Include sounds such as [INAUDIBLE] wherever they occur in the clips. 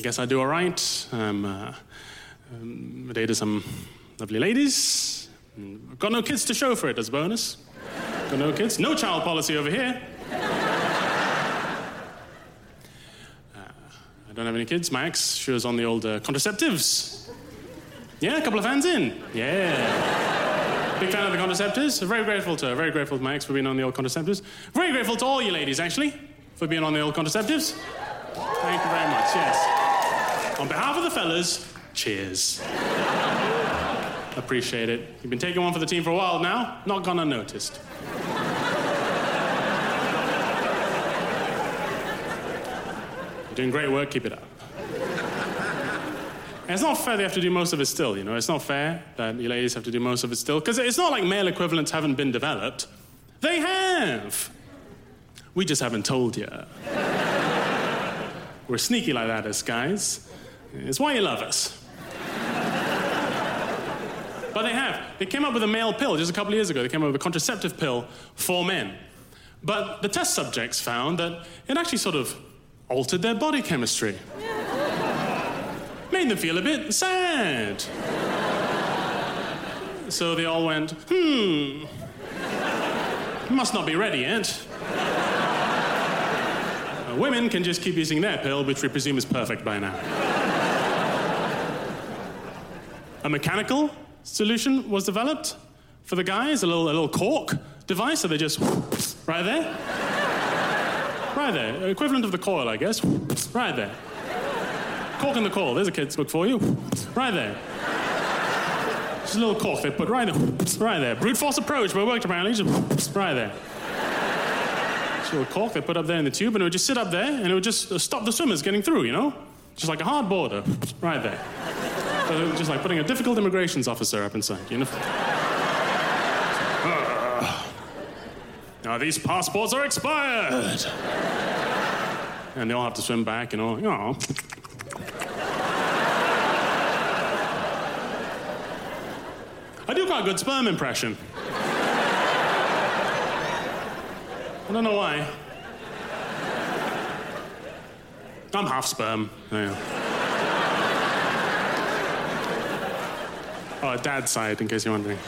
I guess I do all right. I'm uh, um, dated some lovely ladies. Got no kids to show for it as a bonus. Got no kids. No child policy over here. Uh, I don't have any kids. My ex, she was on the old uh, contraceptives. Yeah, a couple of fans in. Yeah. Big fan of the contraceptives. Very grateful to her. Very grateful to my ex for being on the old contraceptives. Very grateful to all you ladies, actually, for being on the old contraceptives. Thank you very much, yes. On behalf of the fellas, cheers. Appreciate it. You've been taking one for the team for a while now, not gone unnoticed. You're doing great work, keep it up. And it's not fair they have to do most of it still, you know. It's not fair that you ladies have to do most of it still, because it's not like male equivalents haven't been developed. They have. We just haven't told you. We're sneaky like that as guys. It's why you love us. but they have. They came up with a male pill just a couple of years ago. They came up with a contraceptive pill for men. But the test subjects found that it actually sort of altered their body chemistry. Made them feel a bit sad. so they all went, hmm, must not be ready yet. Women can just keep using their pill, which we presume is perfect by now. A mechanical solution was developed for the guys, a little, a little cork device, so they just right there. Right there. Equivalent of the coil, I guess. Right there. Cork in the coil. There's a kid's book for you. Right there. Just a little cork they put right there. Right there. Brute force approach, but it worked apparently. Just right there. Just a little cork they put up there in the tube, and it would just sit up there, and it would just stop the swimmers getting through, you know? Just like a hard border. Right there. So just like putting a difficult immigrations officer up inside, you know? now these passports are expired. And they all have to swim back, you know. I do quite a good sperm impression. I don't know why. I'm half sperm. Yeah. Oh, dad's side, in case you're wondering.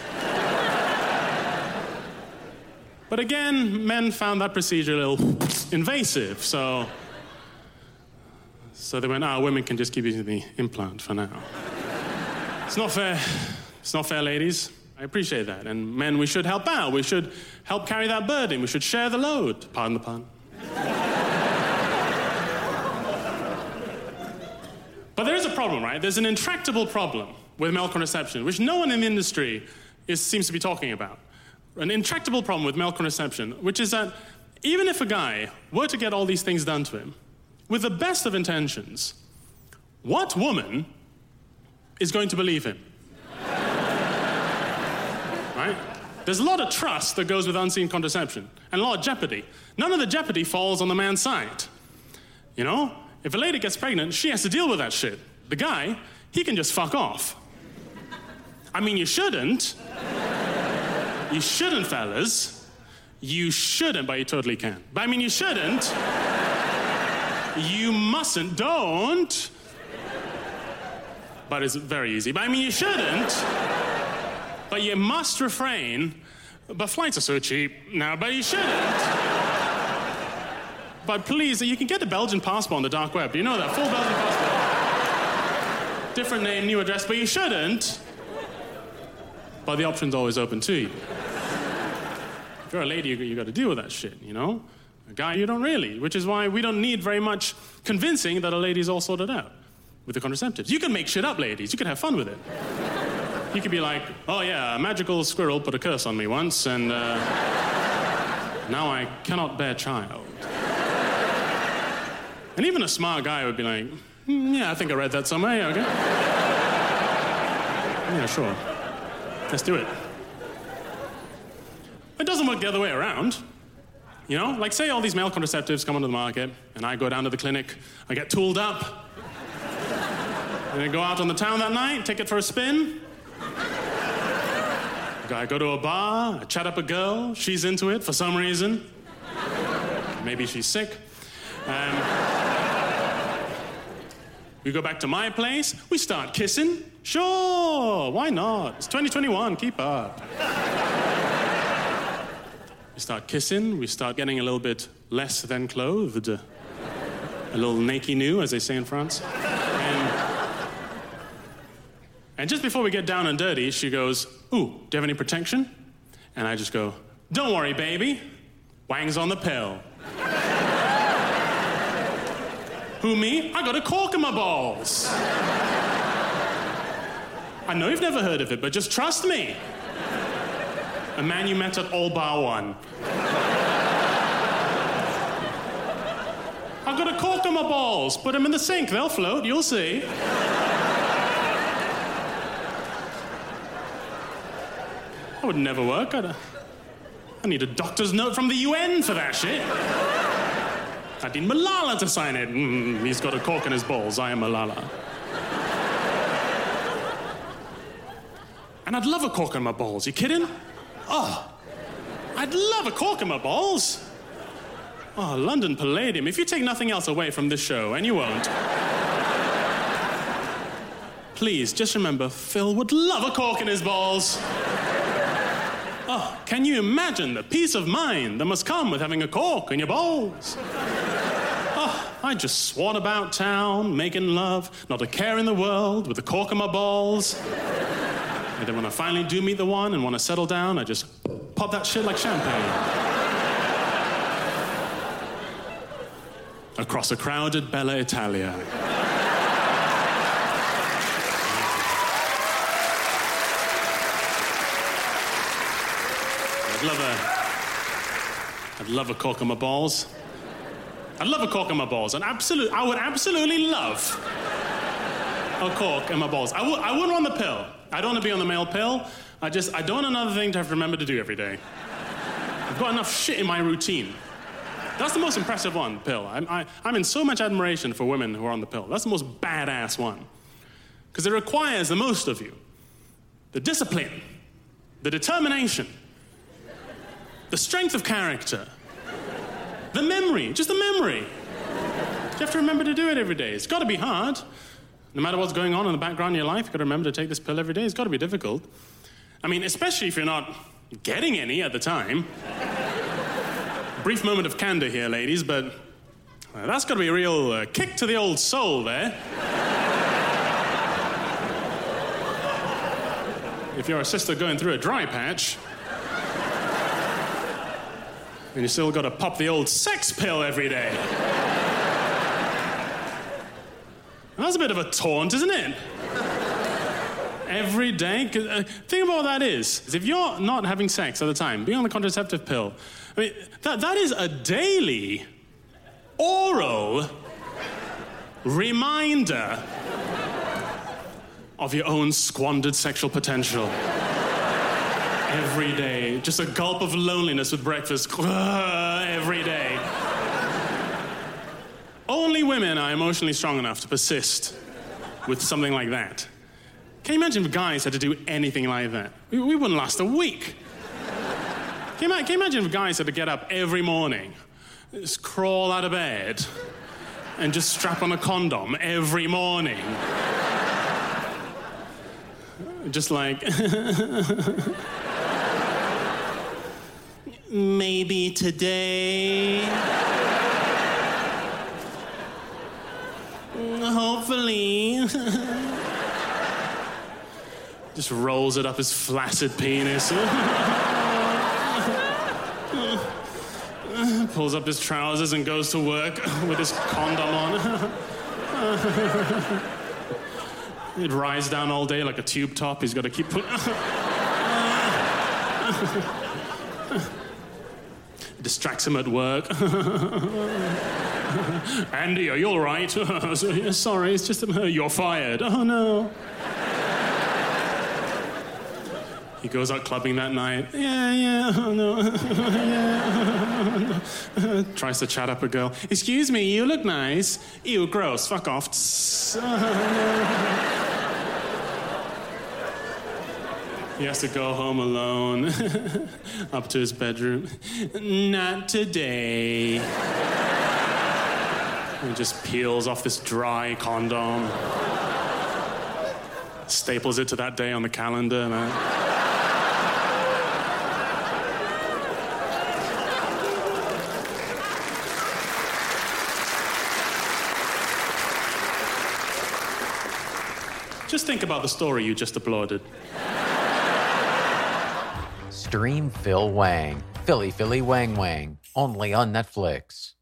But again, men found that procedure a little invasive, so. So they went, ah, oh, women can just keep using the implant for now. It's not fair. It's not fair, ladies. I appreciate that. And men, we should help out. We should help carry that burden. We should share the load. Pardon the pun. but there is a problem, right? There's an intractable problem with male contraception, which no one in the industry is, seems to be talking about. An intractable problem with male contraception, which is that even if a guy were to get all these things done to him, with the best of intentions, what woman is going to believe him? [LAUGHS] right? There's a lot of trust that goes with unseen contraception and a lot of jeopardy. None of the jeopardy falls on the man's side. You know, if a lady gets pregnant, she has to deal with that shit. The guy, he can just fuck off. I mean, you shouldn't. You shouldn't, fellas. You shouldn't, but you totally can. But I mean, you shouldn't. You mustn't. Don't. But it's very easy. But I mean, you shouldn't. But you must refrain. But flights are so cheap now, but you shouldn't. but please, you can get a Belgian passport on the dark web. Do you know that? Full Belgian passport. Different name, new address, but you shouldn't. But the option's always open to you. If you're a lady, you, you got to deal with that shit, you know? A guy, you don't really, which is why we don't need very much convincing that a lady's all sorted out with the contraceptives. You can make shit up, ladies. You can have fun with it. You could be like, oh yeah, a magical squirrel put a curse on me once, and uh, now I cannot bear child. And even a smart guy would be like, "Hmm, yeah, I think I read that somewhere, okay. Yeah, sure. Let's do it. It doesn't work the other way around. You know, like say all these male contraceptives come onto the market, and I go down to the clinic, I get tooled up, and I go out on the town that night, take it for a spin. I go to a bar, I chat up a girl, she's into it for some reason. Maybe she's sick. Um, we go back to my place, we start kissing. Sure, why not? It's 2021, keep up. we start kissing, we start getting a little bit less than clothed. A little naked new, as they say in France. And, and just before we get down and dirty, she goes, Ooh, do you have any protection? And I just go, Don't worry, baby. Wang's on the pill. [LAUGHS] Who, me? I got a cork in my balls. I know you've never heard of it, but just trust me. A man you met at All Bar One. I've got a cork in my balls. Put them in the sink, they'll float, you'll see. That would never work. I'd, uh, I need a doctor's note from the UN for that shit. I need Malala to sign it. Mm, he's got a cork in his balls. I am Malala. And I'd love a cork in my balls. You kidding? Oh, I'd love a cork in my balls. Oh, London Palladium. If you take nothing else away from this show, and you won't, please just remember Phil would love a cork in his balls. Oh, can you imagine the peace of mind that must come with having a cork in your balls? Oh, I just swan about town, making love, not a care in the world, with a cork in my balls. And then when I finally do meet the one and want to settle down, I just pop that shit like champagne. Across a crowded Bella Italia. I'd love a. I'd love a cork on my balls. I'd love a cork on my balls. And absolute, I would absolutely love a cork in my balls. I, would, I wouldn't want the pill. I don't want to be on the male pill. I just, I don't want another thing to have to remember to do every day. I've got enough shit in my routine. That's the most impressive one, pill. I'm, I, I'm in so much admiration for women who are on the pill. That's the most badass one. Because it requires the most of you the discipline, the determination, the strength of character, the memory, just the memory. You have to remember to do it every day. It's got to be hard. No matter what's going on in the background of your life, you've got to remember to take this pill every day. It's got to be difficult. I mean, especially if you're not getting any at the time. [LAUGHS] Brief moment of candor here, ladies, but uh, that's got to be a real uh, kick to the old soul there. [LAUGHS] if you're a sister going through a dry patch, and you still got to pop the old sex pill every day. That's a bit of a taunt, isn't it? Every day? Uh, think about what that is. If you're not having sex at the time, being on the contraceptive pill, I mean, that, that is a daily oral reminder of your own squandered sexual potential. Every day. Just a gulp of loneliness with breakfast. [LAUGHS] Every day. Women are emotionally strong enough to persist with something like that. Can you imagine if guys had to do anything like that? We, we wouldn't last a week. Can you, can you imagine if guys had to get up every morning, just crawl out of bed, and just strap on a condom every morning? Just like, [LAUGHS] maybe today. Mm, hopefully. [LAUGHS] Just rolls it up his flaccid penis. [LAUGHS] Pulls up his trousers and goes to work [LAUGHS] with his condom on. It rides down all day like a tube top. He's got to keep putting distracts him at work. [LAUGHS] Andy, are you all right? [LAUGHS] Sorry, it's just uh, you're fired. Oh no. He goes out clubbing that night. Yeah, yeah, oh no. [LAUGHS] yeah. Oh, Tries to chat up a girl. Excuse me, you look nice. Ew, gross, fuck off. Oh, He has to go home alone, [LAUGHS] up to his bedroom. Not today. He just peels off this dry condom, staples it to that day on the calendar. I... Just think about the story you just applauded. Stream Phil Wang. Philly Philly Wang Wang. Only on Netflix.